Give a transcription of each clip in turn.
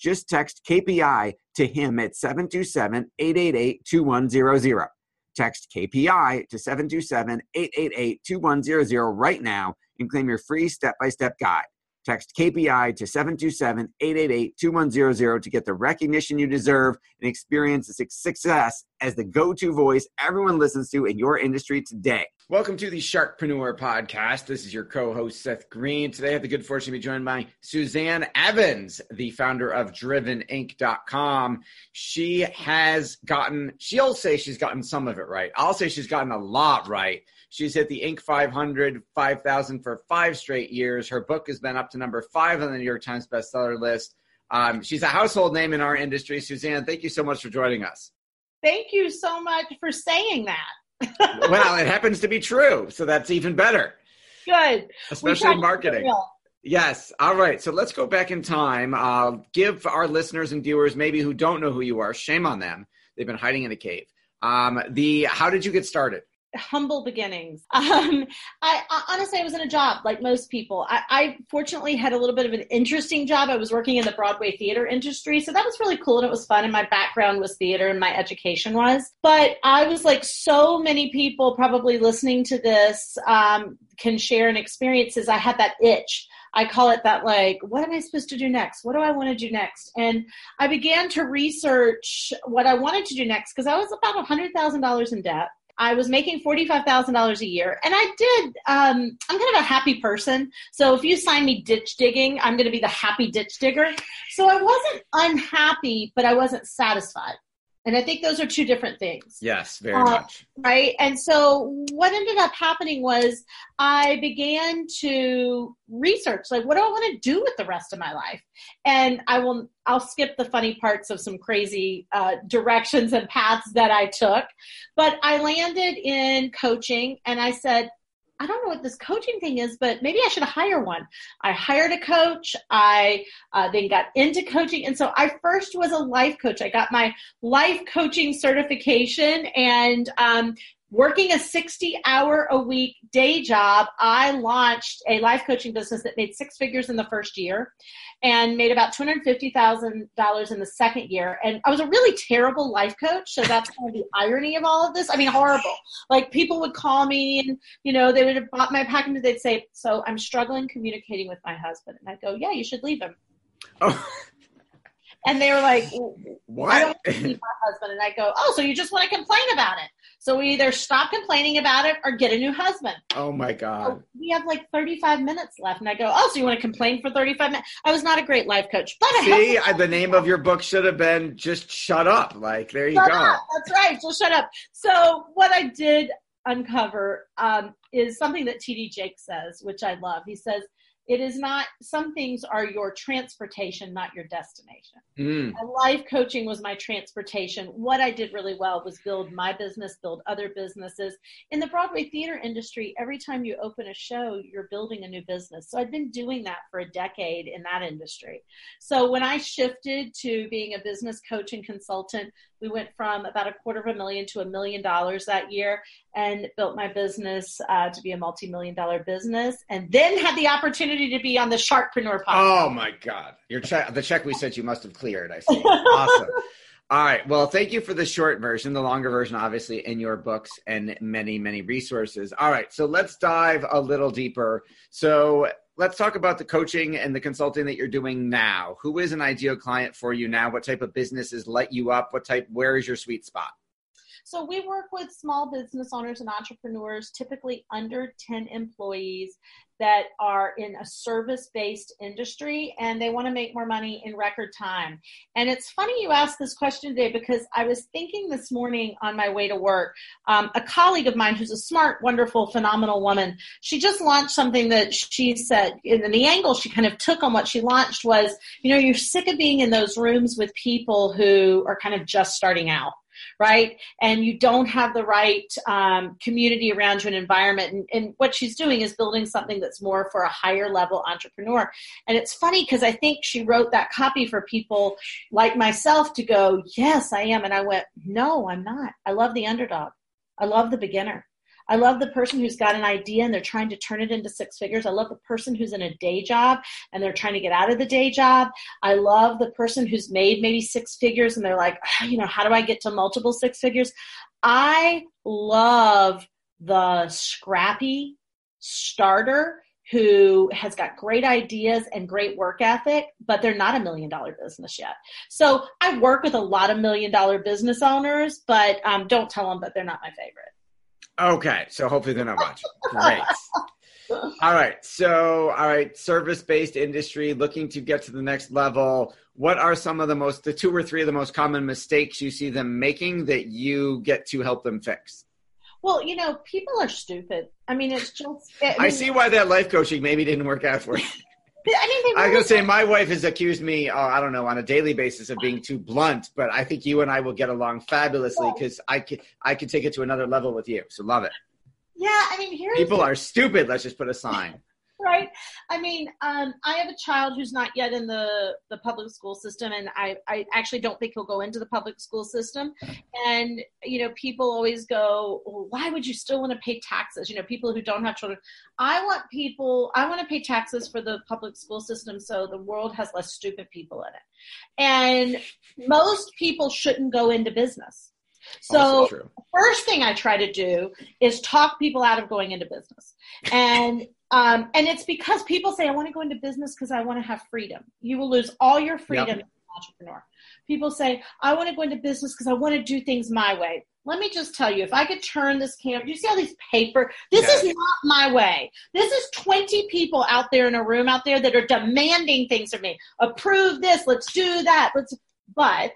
Just text KPI to him at 727 888 2100. Text KPI to 727 888 2100 right now and claim your free step by step guide. Text KPI to 727 888 2100 to get the recognition you deserve and experience the success as the go to voice everyone listens to in your industry today. Welcome to the Sharkpreneur Podcast. This is your co host, Seth Green. Today I have the good fortune to be joined by Suzanne Evans, the founder of DrivenInc.com. She has gotten, she'll say she's gotten some of it right. I'll say she's gotten a lot right. She's hit the Inc. 500, 5,000 for five straight years. Her book has been up to number five on the New York Times bestseller list. Um, she's a household name in our industry. Suzanne, thank you so much for joining us. Thank you so much for saying that. well, it happens to be true, so that's even better. Good. Especially marketing. Yes. All right. So let's go back in time. Uh, give our listeners and viewers, maybe who don't know who you are, shame on them. They've been hiding in a cave. Um, the how did you get started? Humble beginnings. Um, I, I, honestly, I was in a job like most people. I, I, fortunately had a little bit of an interesting job. I was working in the Broadway theater industry, so that was really cool and it was fun. And my background was theater, and my education was. But I was like so many people probably listening to this um, can share an experiences. I had that itch. I call it that like, what am I supposed to do next? What do I want to do next? And I began to research what I wanted to do next because I was about a hundred thousand dollars in debt. I was making $45,000 a year. And I did, um, I'm kind of a happy person. So if you sign me ditch digging, I'm going to be the happy ditch digger. So I wasn't unhappy, but I wasn't satisfied. And I think those are two different things. Yes, very uh, much. Right. And so what ended up happening was I began to research like what do I want to do with the rest of my life? And I will I'll skip the funny parts of some crazy uh, directions and paths that I took, but I landed in coaching and I said, I don't know what this coaching thing is, but maybe I should hire one. I hired a coach. I uh, then got into coaching. And so I first was a life coach. I got my life coaching certification and um, working a 60 hour a week day job, I launched a life coaching business that made six figures in the first year and made about $250,000 in the second year. And I was a really terrible life coach. So that's kind of the irony of all of this. I mean, horrible. Like people would call me and, you know, they would have bought my package. They'd say, so I'm struggling communicating with my husband. And I'd go, yeah, you should leave him. Oh. And they were like, "What?" I don't to my husband. And I go, "Oh, so you just want to complain about it? So we either stop complaining about it or get a new husband." Oh my god! So we have like 35 minutes left, and I go, "Oh, so you want to complain for 35 minutes?" I was not a great life coach, but see, the name of your book should have been "Just Shut Up." Like there you shut go. Up. That's right. Just shut up. So what I did uncover um, is something that TD Jakes says, which I love. He says it is not some things are your transportation not your destination. Mm. life coaching was my transportation. What i did really well was build my business build other businesses. In the broadway theater industry every time you open a show you're building a new business. So i've been doing that for a decade in that industry. So when i shifted to being a business coach and consultant we went from about a quarter of a million to a million dollars that year and built my business uh, to be a multi-million dollar business and then had the opportunity to be on the sharkpreneur podcast oh my god your check the check we sent you must have cleared i see awesome all right well thank you for the short version the longer version obviously in your books and many many resources all right so let's dive a little deeper so let's talk about the coaching and the consulting that you're doing now. Who is an ideal client for you now? What type of businesses light you up? What type? Where is your sweet spot? So we work with small business owners and entrepreneurs, typically under 10 employees that are in a service-based industry and they want to make more money in record time. And it's funny you asked this question today because I was thinking this morning on my way to work, um, a colleague of mine who's a smart, wonderful, phenomenal woman, she just launched something that she said, and the angle she kind of took on what she launched was, you know, you're sick of being in those rooms with people who are kind of just starting out right? And you don't have the right um, community around you and environment. And, and what she's doing is building something that's more for a higher level entrepreneur. And it's funny because I think she wrote that copy for people like myself to go, yes, I am. And I went, no, I'm not. I love the underdog. I love the beginner. I love the person who's got an idea and they're trying to turn it into six figures. I love the person who's in a day job and they're trying to get out of the day job. I love the person who's made maybe six figures and they're like, ah, you know, how do I get to multiple six figures? I love the scrappy starter who has got great ideas and great work ethic, but they're not a million dollar business yet. So I work with a lot of million dollar business owners, but um, don't tell them that they're not my favorite. Okay, so hopefully they're not watching. Great. all right, so all right, service-based industry looking to get to the next level. What are some of the most, the two or three of the most common mistakes you see them making that you get to help them fix? Well, you know, people are stupid. I mean, it's just. I, mean, I see why that life coaching maybe didn't work out for you. I I was gonna say my wife has accused me. Oh, I don't know, on a daily basis of being too blunt, but I think you and I will get along fabulously because I can I can take it to another level with you. So love it. Yeah, I mean, here people are stupid. Let's just put a sign right? I mean, um, I have a child who's not yet in the, the public school system, and I, I actually don't think he'll go into the public school system. And, you know, people always go, well, why would you still want to pay taxes? You know, people who don't have children. I want people, I want to pay taxes for the public school system so the world has less stupid people in it. And most people shouldn't go into business. So first thing I try to do is talk people out of going into business. And um, and it's because people say, I want to go into business because I want to have freedom. You will lose all your freedom yep. as an entrepreneur. People say, I want to go into business because I want to do things my way. Let me just tell you, if I could turn this camera, do you see all these paper? This yes. is not my way. This is 20 people out there in a room out there that are demanding things from me. Approve this, let's do that. Let's but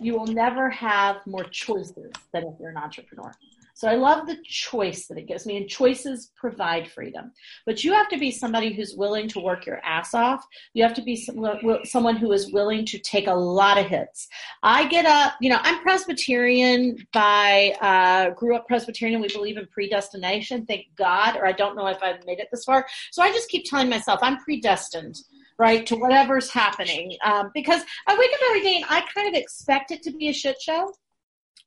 you will never have more choices than if you're an entrepreneur. So I love the choice that it gives me, and choices provide freedom. But you have to be somebody who's willing to work your ass off. You have to be someone who is willing to take a lot of hits. I get up, you know, I'm Presbyterian by, uh, grew up Presbyterian. We believe in predestination, thank God, or I don't know if I've made it this far. So I just keep telling myself I'm predestined right to whatever's happening um, because i wake up every day and i kind of expect it to be a shit show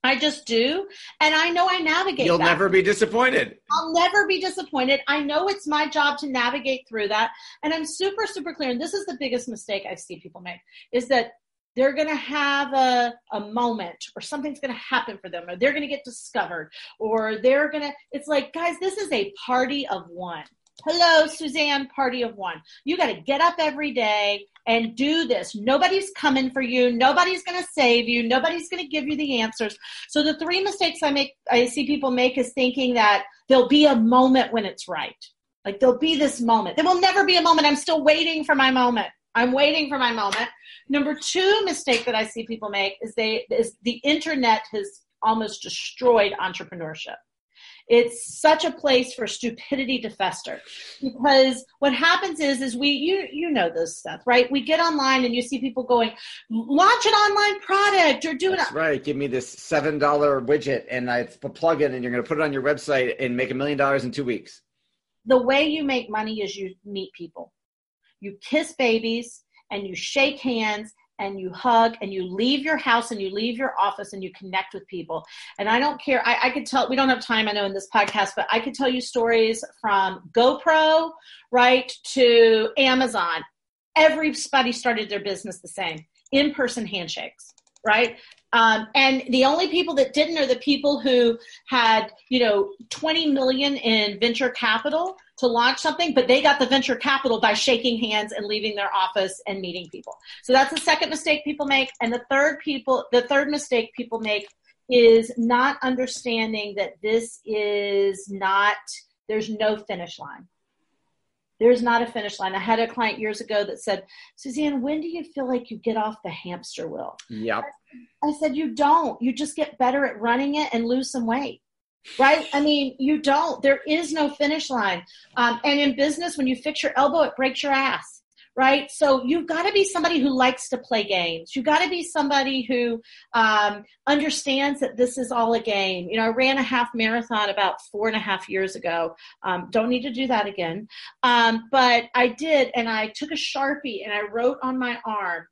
I just do. And I know I navigate You'll that. never be disappointed. I'll never be disappointed. I know it's my job to navigate through that. And I'm super, super clear. And this is the biggest mistake I see people make is that they're going to have a, a moment or something's going to happen for them or they're going to get discovered or they're going to, it's like, guys, this is a party of one. Hello, Suzanne, party of one. You got to get up every day and do this. Nobody's coming for you. Nobody's going to save you. Nobody's going to give you the answers. So the three mistakes I make, I see people make is thinking that there'll be a moment when it's right. Like there'll be this moment. There will never be a moment. I'm still waiting for my moment. I'm waiting for my moment. Number two mistake that I see people make is they is the internet has almost destroyed entrepreneurship. It's such a place for stupidity to fester because what happens is, is we, you, you know this stuff, right? We get online and you see people going, launch an online product or do it. That's right. Give me this $7 widget and I plug it and you're going to put it on your website and make a million dollars in two weeks. The way you make money is you meet people. You kiss babies and you shake hands and you hug and you leave your house and you leave your office and you connect with people. And I don't care. I, I could tell, we don't have time, I know, in this podcast, but I could tell you stories from GoPro, right, to Amazon. Everybody started their business the same in person handshakes, right? Um, and the only people that didn't are the people who had, you know, 20 million in venture capital to launch something, but they got the venture capital by shaking hands and leaving their office and meeting people. So that's the second mistake people make. And the third people, the third mistake people make is not understanding that this is not, there's no finish line. There's not a finish line. I had a client years ago that said, Suzanne, when do you feel like you get off the hamster wheel? Yep. I said, you don't. You just get better at running it and lose some weight right? I mean, you don't. There is no finish line. Um, and in business, when you fix your elbow, it breaks your ass, right? So you've got to be somebody who likes to play games. You've got to be somebody who um, understands that this is all a game. You know, I ran a half marathon about four and a half years ago. Um, don't need to do that again. Um, but I did, and I took a Sharpie and I wrote on my arm,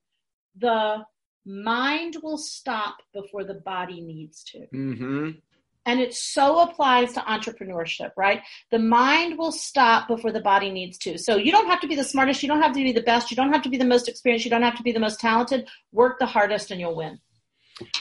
the mind will stop before the body needs to. Mm-hmm. And it so applies to entrepreneurship, right? The mind will stop before the body needs to. So you don't have to be the smartest, you don't have to be the best, you don't have to be the most experienced, you don't have to be the most talented. Work the hardest and you'll win.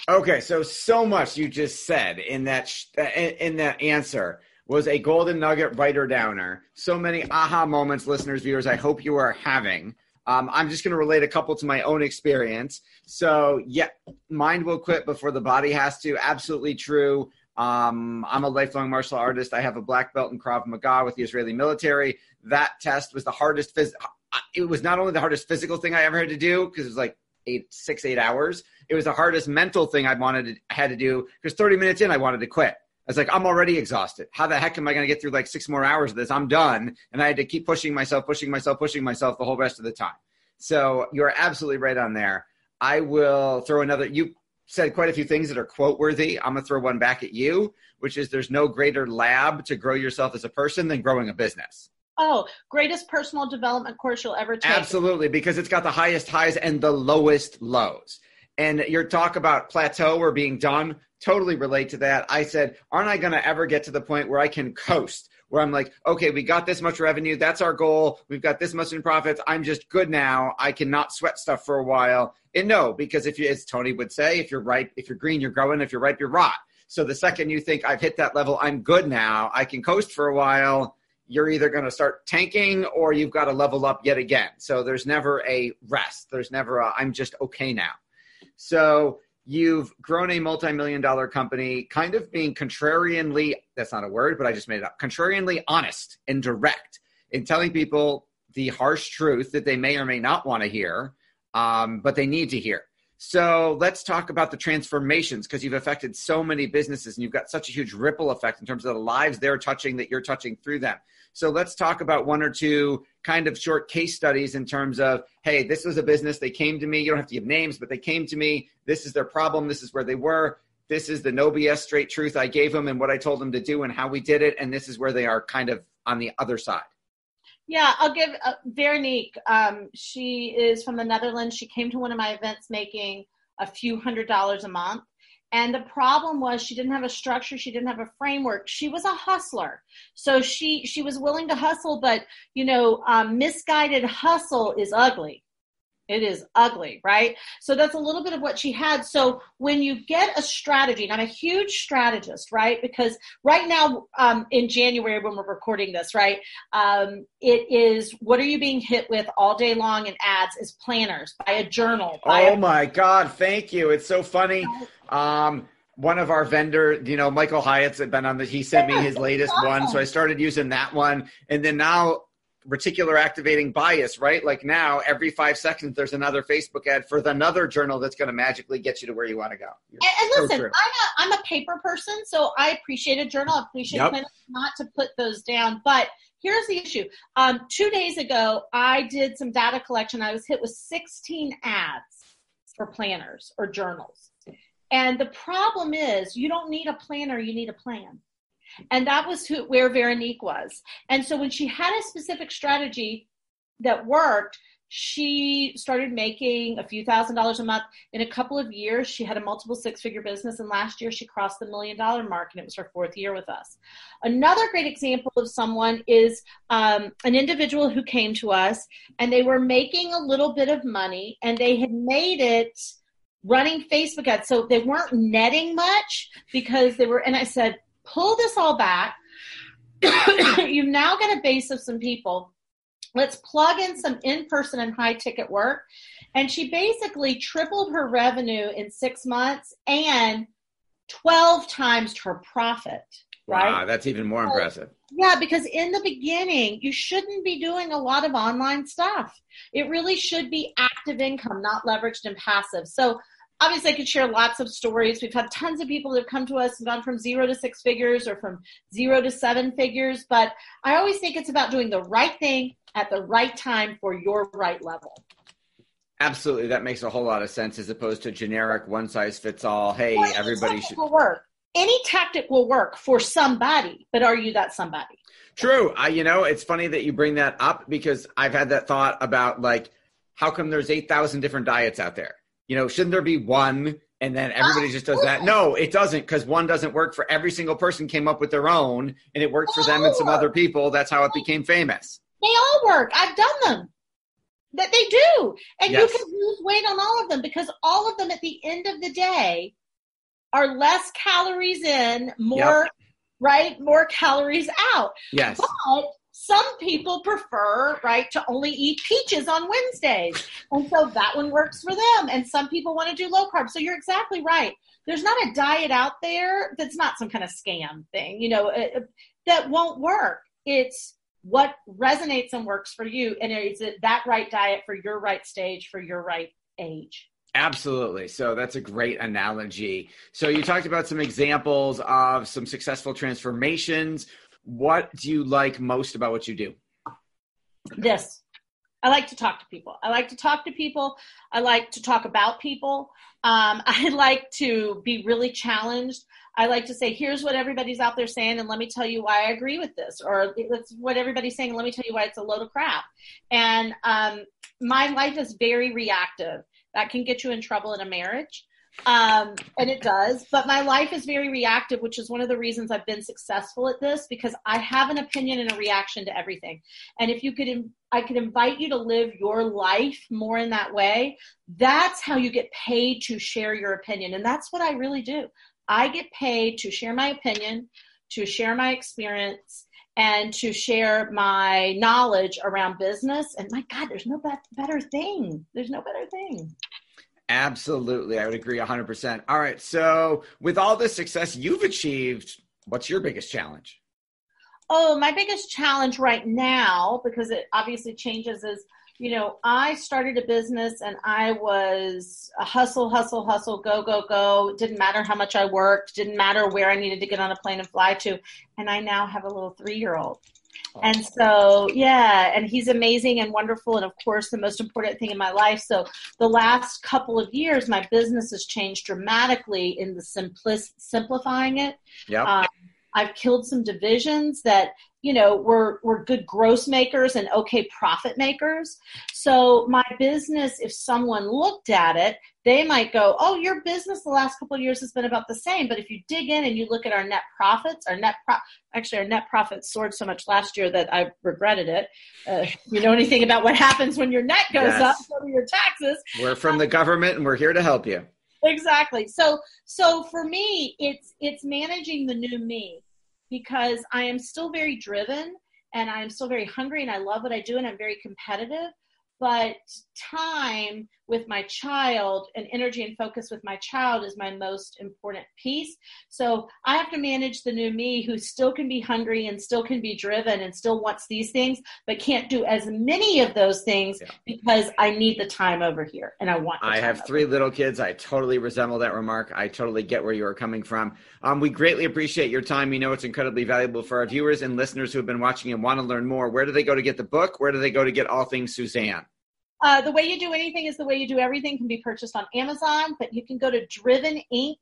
Okay, so so much you just said in that sh- in that answer was a golden nugget writer downer. So many aha moments, listeners, viewers. I hope you are having. Um, I'm just going to relate a couple to my own experience. So, yeah, mind will quit before the body has to. Absolutely true. Um, I'm a lifelong martial artist. I have a black belt in Krav Maga with the Israeli military. That test was the hardest. Phys- it was not only the hardest physical thing I ever had to do because it was like eight, six, eight hours. It was the hardest mental thing I wanted to, I had to do because 30 minutes in, I wanted to quit. I was like, I'm already exhausted. How the heck am I going to get through like six more hours of this? I'm done. And I had to keep pushing myself, pushing myself, pushing myself the whole rest of the time. So you're absolutely right on there. I will throw another. You said quite a few things that are quote worthy. I'm going to throw one back at you, which is there's no greater lab to grow yourself as a person than growing a business. Oh, greatest personal development course you'll ever take. Absolutely, because it's got the highest highs and the lowest lows. And your talk about plateau or being done totally relate to that. I said, aren't I going to ever get to the point where I can coast? Where I'm like, okay, we got this much revenue. That's our goal. We've got this much in profits. I'm just good now. I cannot sweat stuff for a while and no, because if you, as Tony would say, if you're ripe, if you're green, you're growing. If you're ripe, you're rot. So the second you think I've hit that level, I'm good now. I can coast for a while. You're either going to start tanking or you've got to level up yet again. So there's never a rest. There's never a I'm just okay now. So you've grown a multi-million dollar company, kind of being contrarianly that's not a word, but I just made it up. Contrarianly honest and direct in telling people the harsh truth that they may or may not want to hear um, but they need to hear. So let's talk about the transformations because you've affected so many businesses and you've got such a huge ripple effect in terms of the lives they're touching that you're touching through them. So let's talk about one or two kind of short case studies in terms of, hey, this was a business. They came to me. You don't have to give names, but they came to me. This is their problem. This is where they were. This is the no BS straight truth I gave them and what I told them to do and how we did it. And this is where they are kind of on the other side. Yeah, I'll give uh, Veronique. Um, she is from the Netherlands. She came to one of my events making a few hundred dollars a month. And the problem was she didn't have a structure, she didn't have a framework. She was a hustler, so she she was willing to hustle, but you know, um, misguided hustle is ugly. It is ugly, right? So that's a little bit of what she had. So when you get a strategy, and I'm a huge strategist, right? Because right now um, in January when we're recording this, right, um, it is what are you being hit with all day long in ads is planners, by a journal. oh a- my God, thank you. It's so funny. Um, one of our vendor, you know, Michael Hyatt's been on the, he sent me his latest one. So I started using that one. And then now reticular activating bias, right? Like now, every five seconds, there's another Facebook ad for another journal that's going to magically get you to where you want to go. and, and listen, I'm a I'm a paper person, so I appreciate a journal. I appreciate yep. not to put those down, but. Here's the issue. Um, two days ago, I did some data collection. I was hit with 16 ads for planners or journals. And the problem is, you don't need a planner, you need a plan. And that was who, where Veronique was. And so when she had a specific strategy that worked, she started making a few thousand dollars a month. In a couple of years, she had a multiple six figure business. And last year, she crossed the million dollar mark, and it was her fourth year with us. Another great example of someone is um, an individual who came to us and they were making a little bit of money and they had made it running Facebook ads. So they weren't netting much because they were, and I said, pull this all back, you've now got a base of some people. Let's plug in some in person and high ticket work. And she basically tripled her revenue in six months and 12 times her profit. Right? Wow, that's even more impressive. Yeah, because in the beginning, you shouldn't be doing a lot of online stuff. It really should be active income, not leveraged and passive. So obviously I could share lots of stories. We've had tons of people that have come to us and gone from zero to six figures or from zero to seven figures. But I always think it's about doing the right thing at the right time for your right level. Absolutely, that makes a whole lot of sense as opposed to generic one size fits all. Hey, well, everybody should work. Any tactic will work for somebody, but are you that somebody? True. I, you know, it's funny that you bring that up because I've had that thought about like, how come there's eight thousand different diets out there? You know, shouldn't there be one and then everybody just does that? No, it doesn't because one doesn't work for every single person came up with their own and it worked for them and some other people. That's how it became famous. They all work. I've done them. That they do. And yes. you can lose weight on all of them because all of them at the end of the day are less calories in, more yep. right, more calories out. Yes. But some people prefer, right, to only eat peaches on Wednesdays. And so that one works for them. And some people want to do low carb. So you're exactly right. There's not a diet out there that's not some kind of scam thing, you know, uh, uh, that won't work. It's what resonates and works for you. And is it that right diet for your right stage, for your right age? Absolutely. So that's a great analogy. So you talked about some examples of some successful transformations. What do you like most about what you do? This. I like to talk to people. I like to talk to people. I like to talk about people. Um, I like to be really challenged. I like to say, here's what everybody's out there saying, and let me tell you why I agree with this. Or that's what everybody's saying, let me tell you why it's a load of crap. And um, my life is very reactive. That can get you in trouble in a marriage um, and it does. But my life is very reactive, which is one of the reasons I've been successful at this because I have an opinion and a reaction to everything. And if you could, I could invite you to live your life more in that way. That's how you get paid to share your opinion, and that's what I really do. I get paid to share my opinion, to share my experience, and to share my knowledge around business. And my God, there's no better thing. There's no better thing. Absolutely. I would agree 100%. All right. So, with all the success you've achieved, what's your biggest challenge? Oh, my biggest challenge right now, because it obviously changes, is you know, I started a business and I was a hustle, hustle, hustle, go, go, go. Didn't matter how much I worked, didn't matter where I needed to get on a plane and fly to. And I now have a little three year old. And so, yeah, and he's amazing and wonderful, and of course, the most important thing in my life. So, the last couple of years, my business has changed dramatically in the simplis- simplifying it. Yeah. Um, I've killed some divisions that you know we're we're good gross makers and okay profit makers. So my business if someone looked at it they might go oh your business the last couple of years has been about the same but if you dig in and you look at our net profits our net pro- actually our net profits soared so much last year that i regretted it. Uh, you know anything about what happens when your net goes yes. up so your taxes. We're from the government and we're here to help you. Exactly. So so for me it's it's managing the new me because I am still very driven and I am still very hungry and I love what I do and I'm very competitive but time with my child and energy and focus with my child is my most important piece. So I have to manage the new me who still can be hungry and still can be driven and still wants these things, but can't do as many of those things yeah. because I need the time over here and I want. I have three here. little kids. I totally resemble that remark. I totally get where you are coming from. Um, we greatly appreciate your time. You know it's incredibly valuable for our viewers and listeners who have been watching and want to learn more. Where do they go to get the book? Where do they go to get all things Suzanne? Uh, the way you do anything is the way you do everything can be purchased on Amazon, but you can go to driveninc.com.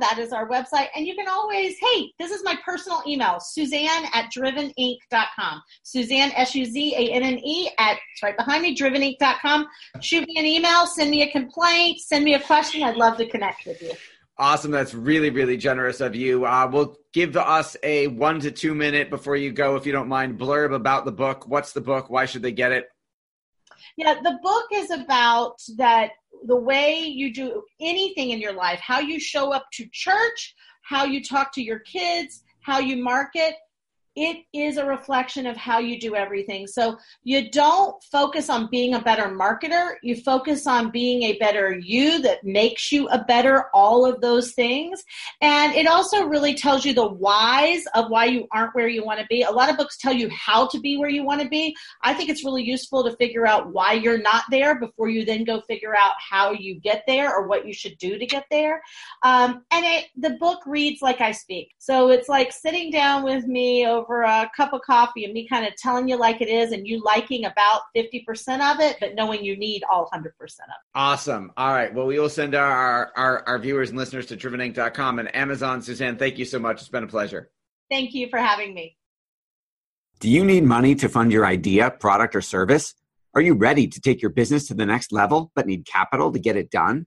That is our website. And you can always, hey, this is my personal email, Suzanne at driveninc.com. Suzanne, S U Z A N N E, at, it's right behind me, driveninc.com. Shoot me an email, send me a complaint, send me a question. I'd love to connect with you. Awesome. That's really, really generous of you. Uh, we'll give us a one to two minute before you go, if you don't mind, blurb about the book. What's the book? Why should they get it? Yeah, the book is about that the way you do anything in your life, how you show up to church, how you talk to your kids, how you market. It is a reflection of how you do everything. So you don't focus on being a better marketer. You focus on being a better you that makes you a better all of those things. And it also really tells you the whys of why you aren't where you want to be. A lot of books tell you how to be where you want to be. I think it's really useful to figure out why you're not there before you then go figure out how you get there or what you should do to get there. Um, and it, the book reads like I speak. So it's like sitting down with me over a cup of coffee and me kind of telling you like it is and you liking about 50% of it, but knowing you need all 100% of it. Awesome. All right. Well, we will send our, our, our viewers and listeners to driveninc.com and Amazon. Suzanne, thank you so much. It's been a pleasure. Thank you for having me. Do you need money to fund your idea, product, or service? Are you ready to take your business to the next level but need capital to get it done?